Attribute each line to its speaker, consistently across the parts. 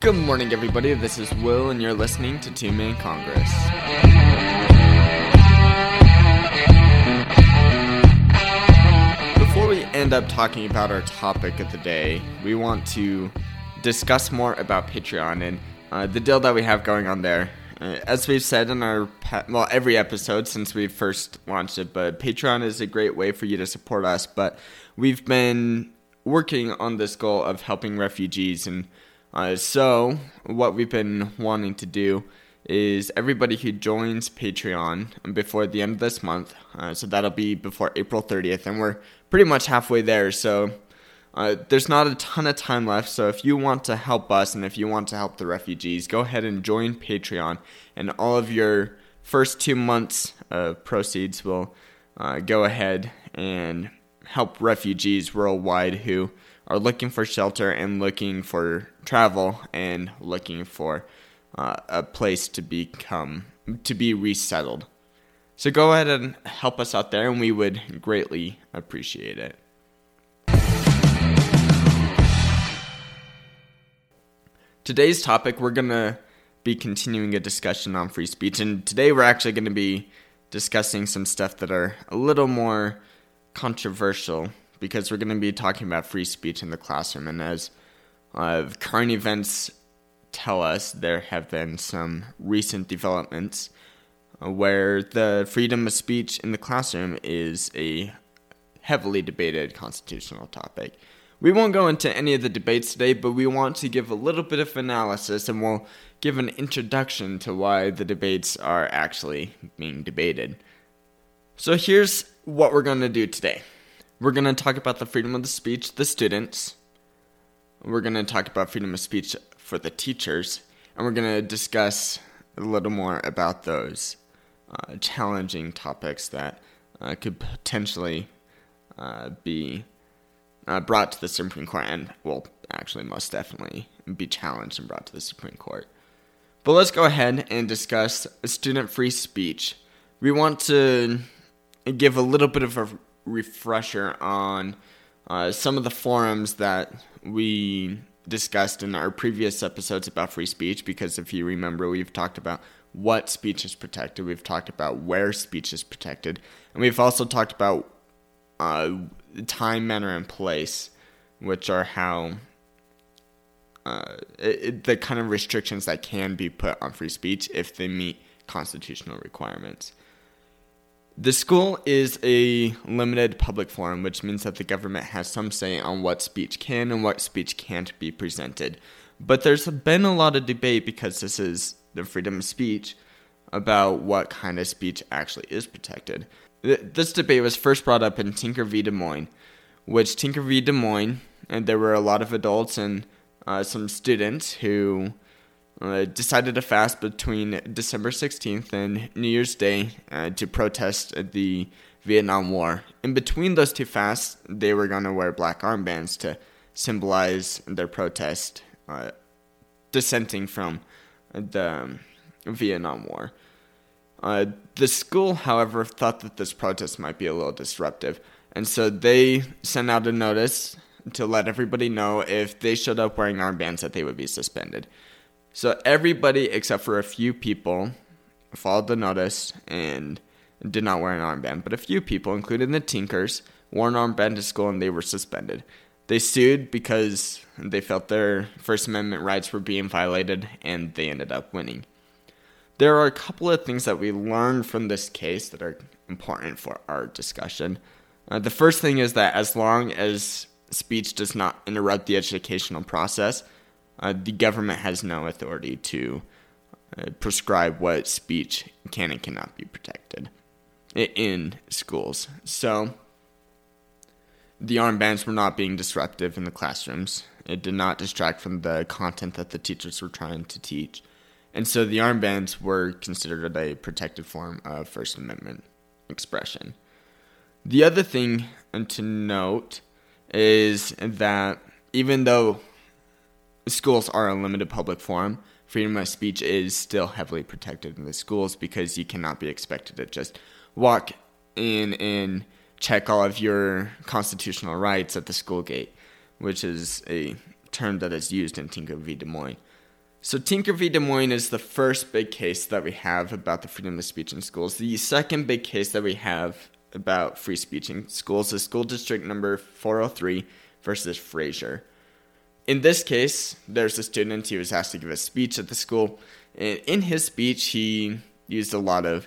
Speaker 1: Good morning, everybody. This is Will, and you're listening to Two Man Congress. Before we end up talking about our topic of the day, we want to discuss more about Patreon and uh, the deal that we have going on there. Uh, as we've said in our pa- well every episode since we first launched it, but Patreon is a great way for you to support us. But we've been working on this goal of helping refugees, and uh, so what we've been wanting to do is everybody who joins Patreon before the end of this month, uh, so that'll be before April 30th, and we're pretty much halfway there. So uh, there's not a ton of time left, so if you want to help us and if you want to help the refugees, go ahead and join Patreon, and all of your first two months of proceeds will uh, go ahead and help refugees worldwide who are looking for shelter and looking for travel and looking for uh, a place to become to be resettled. So go ahead and help us out there, and we would greatly appreciate it. Today's topic, we're gonna be continuing a discussion on free speech, and today we're actually to be discussing some stuff that are a little more controversial because we're going to be talking about free speech in the classroom. And as uh, current events tell us, there have been some recent developments uh, where the freedom of speech in the classroom is a heavily debated constitutional topic. We won't go into any of the debates today, but we want to give a little bit of analysis and we'll give an introduction to why the debates are actually being debated. So here's what we're going to do today. We're going to talk about the freedom of the speech, the students. We're going to talk about freedom of speech for the teachers, and we're going to discuss a little more about those uh, challenging topics that uh, could potentially uh, be uh, brought to the Supreme Court, and will actually most definitely be challenged and brought to the Supreme Court. But let's go ahead and discuss student free speech. We want to give a little bit of a refresher on uh, some of the forums that we discussed in our previous episodes about free speech because if you remember, we've talked about what speech is protected, we've talked about where speech is protected, and we've also talked about uh, time, manner, and place, which are how uh, it, the kind of restrictions that can be put on free speech if they meet constitutional requirements. The school is a limited public forum, which means that the government has some say on what speech can and what speech can't be presented. But there's been a lot of debate because this is the freedom of speech about what kind of speech actually is protected. This debate was first brought up in Tinker v. Des Moines, which Tinker v. Des Moines, and there were a lot of adults and uh, some students who uh, decided to fast between December 16th and New Year's Day uh, to protest the Vietnam War. In between those two fasts, they were going to wear black armbands to symbolize their protest, uh, dissenting from the Vietnam War. Uh, the school, however, thought that this protest might be a little disruptive, and so they sent out a notice to let everybody know if they showed up wearing armbands that they would be suspended. So everybody except for a few people followed the notice and did not wear an armband, but a few people, including the Tinkers, wore an armband to school and they were suspended. They sued because they felt their First Amendment rights were being violated and they ended up winning. There are a couple of things that we learned from this case that are important for our discussion. Uh, the first thing is that as long as speech does not interrupt the educational process, uh, the government has no authority to uh, prescribe what speech can and cannot be protected in schools. So the armbands were not being disruptive in the classrooms. It did not distract from the content that the teachers were trying to teach. And so the armbands were considered a protected form of First Amendment expression. The other thing to note is that even though schools are a limited public forum, freedom of speech is still heavily protected in the schools because you cannot be expected to just walk in and check all of your constitutional rights at the school gate, which is a term that is used in Tinker v. Des Moines. So, Tinker v. Des Moines is the first big case that we have about the freedom of speech in schools. The second big case that we have about free speech in schools is school district number 403 versus Fraser. In this case, there's a student, he was asked to give a speech at the school. And in his speech, he used a lot of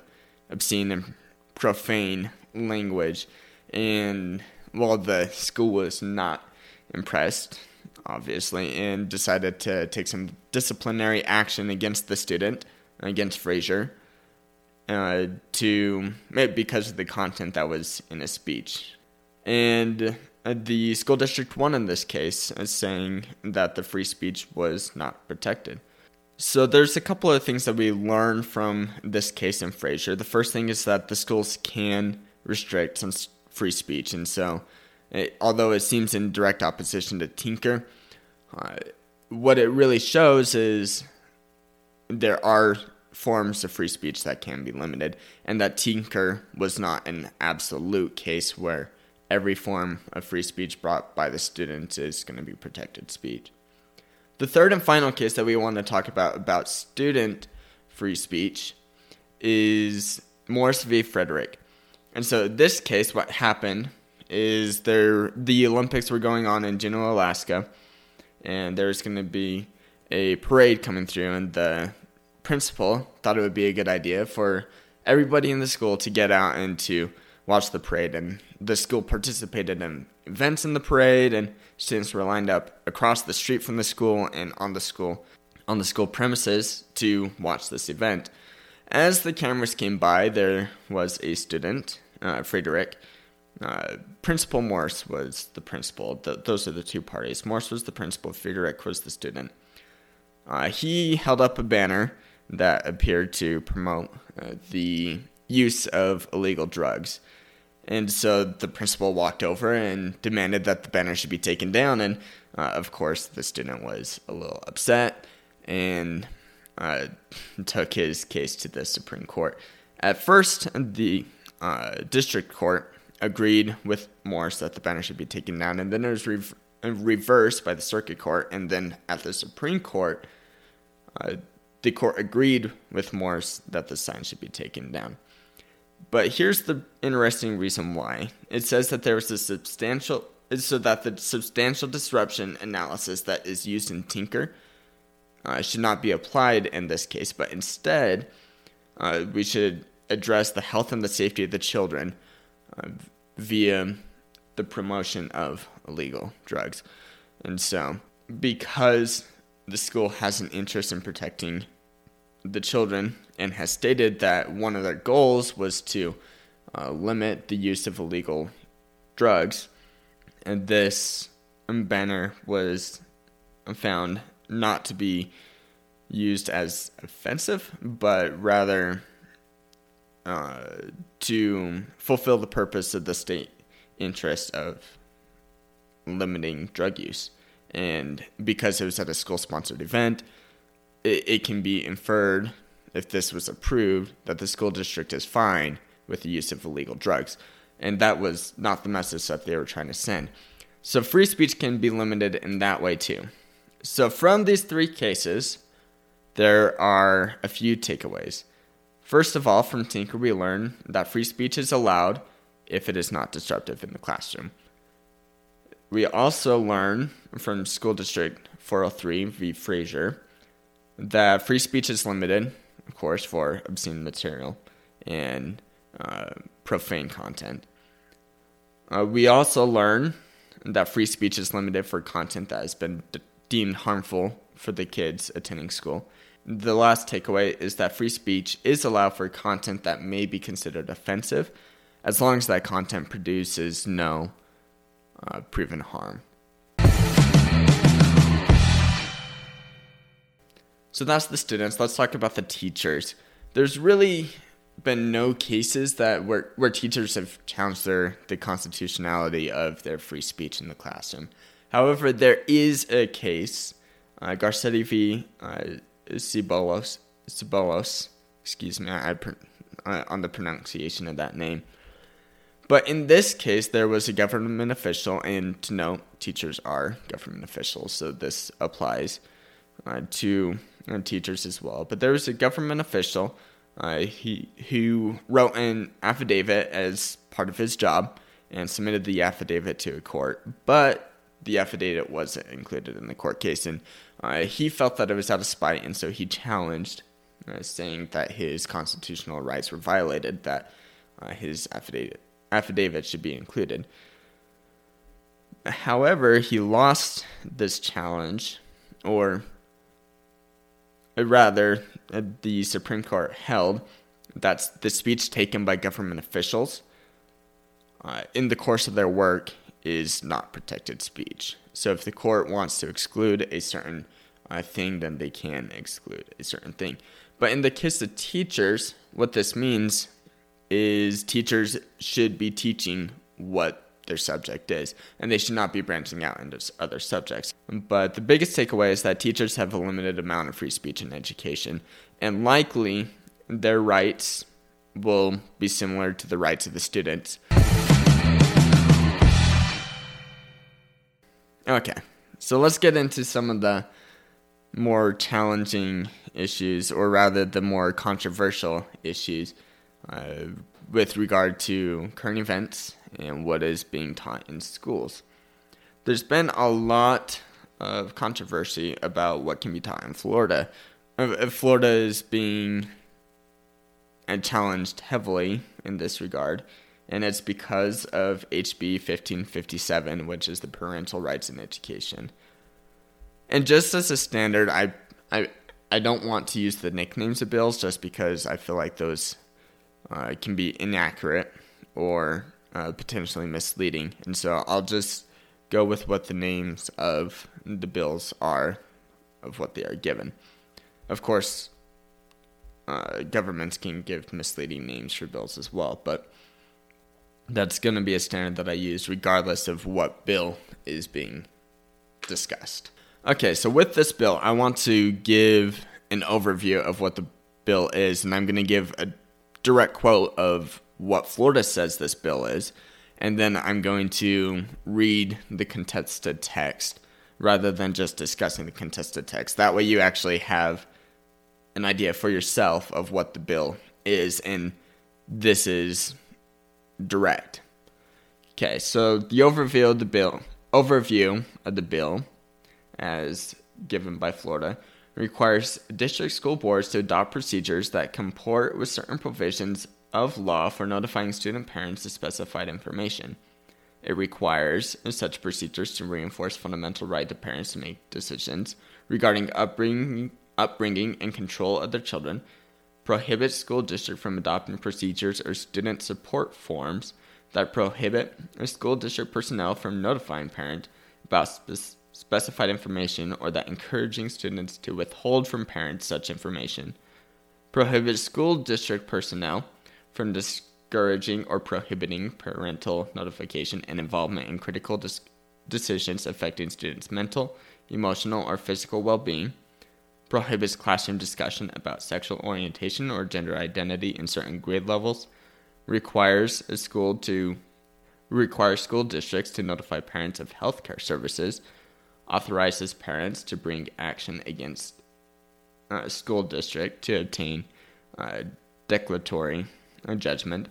Speaker 1: obscene and profane language. And while the school was not impressed, obviously, and decided to take some disciplinary action against the student, against Fraser, uh, to because of the content that was in his speech. And the school district won in this case, as saying that the free speech was not protected. So there's a couple of things that we learn from this case in Fraser. The first thing is that the schools can restrict some free speech, and so it, although it seems in direct opposition to Tinker, uh, what it really shows is there are forms of free speech that can be limited, and that Tinker was not an absolute case where every form of free speech brought by the students is going to be protected speech. The third and final case that we want to talk about about student free speech is Morse v. Frederick. And so this case, what happened is there the Olympics were going on in Juneau, Alaska, and there's going to be a parade coming through, and the principal thought it would be a good idea for everybody in the school to get out and to watch the parade. And the school participated in events in the parade, and students were lined up across the street from the school and on the school on the school premises to watch this event. As the cameras came by, there was a student, uh, Frederick, uh, Principal Morse was the principal. Those are the two parties. Morse was the principal, Frederick was the student. Uh, he held up a banner that appeared to promote uh, the use of illegal drugs. And so the principal walked over and demanded that the banner should be taken down. And uh, of course, the student was a little upset and uh, took his case to the Supreme Court. At first, the district court agreed with Morse that the banner should be taken down, and then it was re- reversed by the circuit court, and then at the Supreme Court, uh, the court agreed with Morse that the sign should be taken down. But here's the interesting reason why. It says that there was a substantial so that the substantial disruption analysis that is used in Tinker uh, should not be applied in this case, but instead uh, we should address the health and the safety of the children uh, via the promotion of illegal drugs. And so, because the school has an interest in protecting the children and has stated that one of their goals was to uh, limit the use of illegal drugs, and this banner was found not to be used as offensive, but rather uh, to fulfill the purpose of the state interest of limiting drug use. And because it was at a school sponsored event, it, it can be inferred, if this was approved, that the school district is fine with the use of illegal drugs. And that was not the message that they were trying to send. So free speech can be limited in that way too. So from these three cases, there are a few takeaways. First of all, from Tinker, we learn that free speech is allowed if it is not disruptive in the classroom. We also learn from School District 403 v. Fraser that free speech is limited, of course, for obscene material and uh, profane content. Uh, we also learn that free speech is limited for content that has been de- deemed harmful for the kids attending school. The last takeaway is that free speech is allowed for content that may be considered offensive, as long as that content produces no uh, proven harm. So that's the students. Let's talk about the teachers. There's really been no cases that where where teachers have challenged their the constitutionality of their free speech in the classroom. However, there is a case, uh, Garcetti v. Uh, Ceballos, Ceballos, excuse me, I, I, on the pronunciation of that name. But in this case, there was a government official, and to note, teachers are government officials, so this applies uh, to uh, teachers as well. But there was a government official uh, he who wrote an affidavit as part of his job and submitted the affidavit to a court, but the affidavit wasn't included in the court case, and uh, he felt that it was out of spite, and so he challenged, uh, saying that his constitutional rights were violated, that uh, his affidavit affidavit should be included. However, he lost this challenge, or rather, uh, the Supreme Court held that the speech taken by government officials uh, in the course of their work is not protected speech. So if the court wants to exclude a certain uh, thing, then they can exclude a certain thing. But in the case of teachers, what this means is teachers should be teaching what their subject is, and they should not be branching out into other subjects. But the biggest takeaway is that teachers have a limited amount of free speech in education, and likely their rights will be similar to the rights of the students. Okay, so let's get into some of the more challenging issues, or rather, the more controversial issues uh, with regard to current events and what is being taught in schools. There's been a lot of controversy about what can be taught in Florida. Florida is being challenged heavily in this regard, and it's because of HB 1557, which is the Parental Rights in Education. And just as a standard, I, I, I don't want to use the nicknames of bills just because I feel like those uh, can be inaccurate or uh, potentially misleading. And so I'll just go with what the names of the bills are, of what they are given. Of course, uh, governments can give misleading names for bills as well, but that's going to be a standard that I use regardless of what bill is being discussed. Okay, so with this bill, I want to give an overview of what the bill is, and I'm going to give a direct quote of what Florida says this bill is, and then I'm going to read the contested text rather than just discussing the contested text. That way, you actually have an idea for yourself of what the bill is, and this is direct. Okay, so the overview of the bill, overview of the bill, as given by Florida, requires district school boards to adopt procedures that comport with certain provisions of law for notifying student parents of specified information. It requires such procedures to reinforce fundamental right to parents to make decisions regarding upbringing, upbringing and control of their children, prohibits school district from adopting procedures or student support forms that prohibit a school district personnel from notifying parents about spe- specified information or that encouraging students to withhold from parents such information, prohibits school district personnel from discouraging or prohibiting parental notification and involvement in critical dis- decisions affecting students' mental, emotional, or physical well being, prohibits classroom discussion about sexual orientation or gender identity in certain grade levels, requires a school to require school districts to notify parents of healthcare services, authorizes parents to bring action against a school district to obtain a uh, declaratory judgment,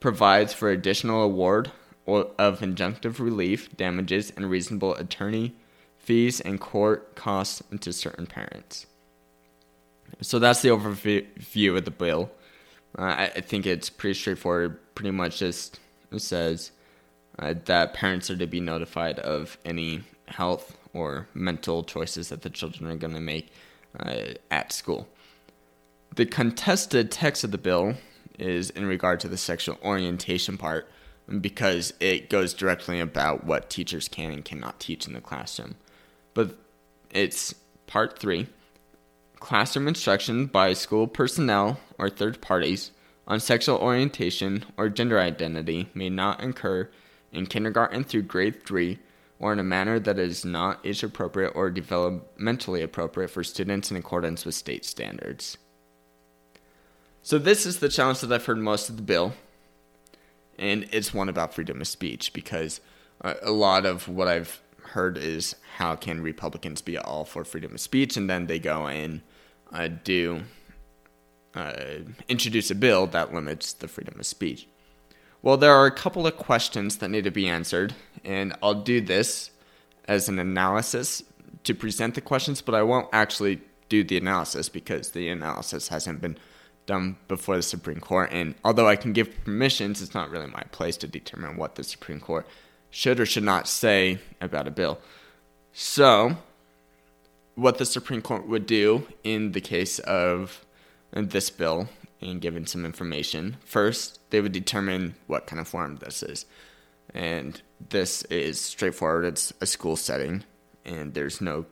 Speaker 1: provides for additional award of injunctive relief, damages, and reasonable attorney fees and court costs to certain parents. So that's the overview of the bill. Uh, I, I, think it's pretty straightforward. Pretty much just says uh, that parents are to be notified of any health or mental choices that the children are going to make uh, at school. The contested text of the bill is in regard to the sexual orientation part because it goes directly about what teachers can and cannot teach in the classroom. But it's part three classroom instruction by school personnel or third parties on sexual orientation or gender identity may not occur in kindergarten through grade three or in a manner that is not age appropriate or developmentally appropriate for students in accordance with state standards. So this is the challenge that I've heard most of the bill, and it's one about freedom of speech because a lot of what I've heard is how can Republicans be all for freedom of speech, and then they go and uh, do uh, introduce a bill that limits the freedom of speech. Well, there are a couple of questions that need to be answered, and I'll do this as an analysis to present the questions, but I won't actually do the analysis because the analysis hasn't been done before the Supreme Court. And although I can give permissions, it's not really my place to determine what the Supreme Court should or should not say about a bill. So, what the Supreme Court would do in the case of this bill and given some information, first, they would determine what kind of form this is. And this is straightforward. It's a school setting, and there's no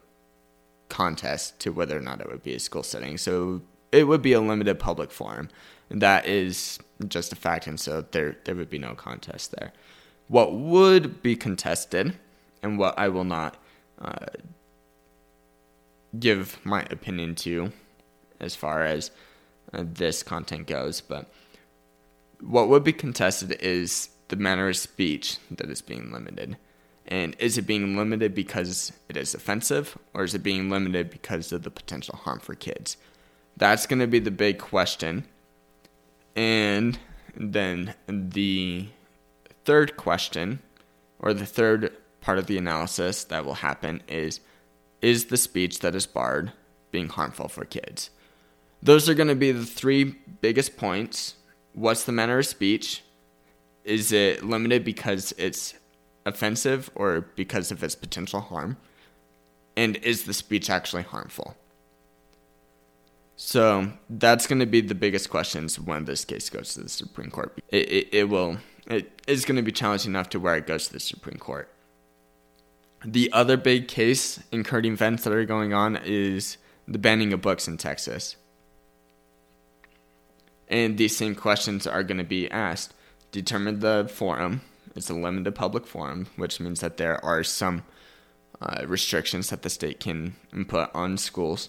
Speaker 1: contest to whether or not it would be a school setting. So it would be a limited public forum. That is just a fact, and so there there would be no contest there. What would be contested, and what I will not uh, give my opinion to, as far as uh, this content goes, but what would be contested is the manner of speech that is being limited. And is it being limited because it is offensive, or is it being limited because of the potential harm for kids? That's going to be the big question. And then the third question, or the third part of the analysis that will happen, is Is the speech that is barred being harmful for kids? Those are going to be the three biggest points. What's the manner of speech? Is it limited because it's offensive or because of its potential harm? And is the speech actually harmful? So that's going to be the biggest questions when this case goes to the Supreme Court. It, it, it will it is going to be challenging enough to where it goes to the Supreme Court. The other big case in current events that are going on is the banning of books in Texas. And these same questions are going to be asked. Determine the forum, it's a limited public forum, which means that there are some uh, restrictions that the state can put on schools.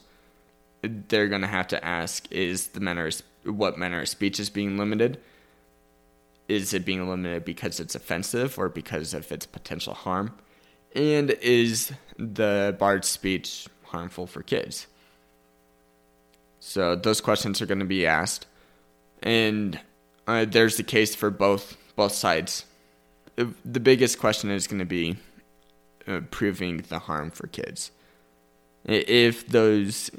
Speaker 1: They're going to have to ask: Is the manner what manner of speech is being limited? Is it being limited because it's offensive or because of its potential harm? And is the barred speech harmful for kids? So those questions are going to be asked, and uh, there's the case for both both sides the biggest question is going to be uh, proving the harm for kids. If those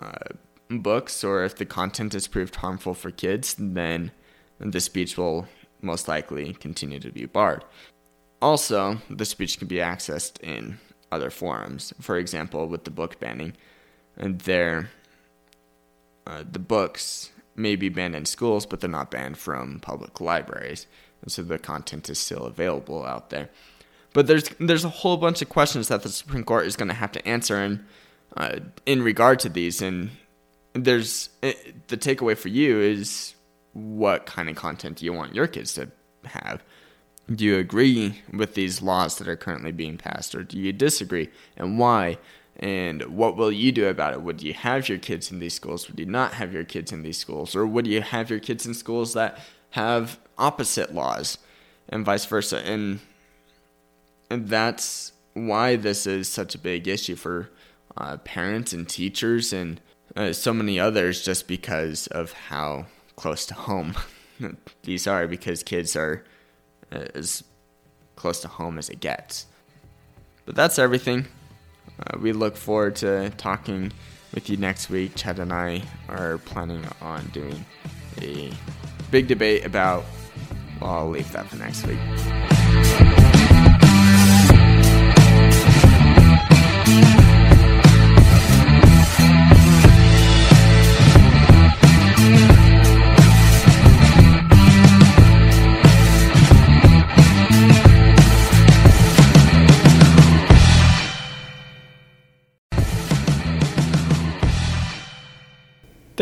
Speaker 1: uh, books or if the content is proved harmful for kids, then the speech will most likely continue to be barred. Also, the speech can be accessed in other forums. For example, with the book banning, and there, uh, the books may be banned in schools, but they're not banned from public libraries and so the content is still available out there. But there's there's a whole bunch of questions that the Supreme Court is going to have to answer in uh, in regard to these, and there's eh, the takeaway for you is what kind of content do you want your kids to have? Do you agree with these laws that are currently being passed, or do you disagree, and why? And what will you do about it? Would you have your kids in these schools? Would you not have your kids in these schools? Or would you have your kids in schools that have opposite laws and vice versa. And and that's why this is such a big issue for uh, parents and teachers and uh, so many others just because of how close to home these are because kids are uh, as close to home as it gets. But that's everything. Uh, we look forward to talking with you next week. Chad and I are planning on doing a big debate about well, I'll leave that for next week.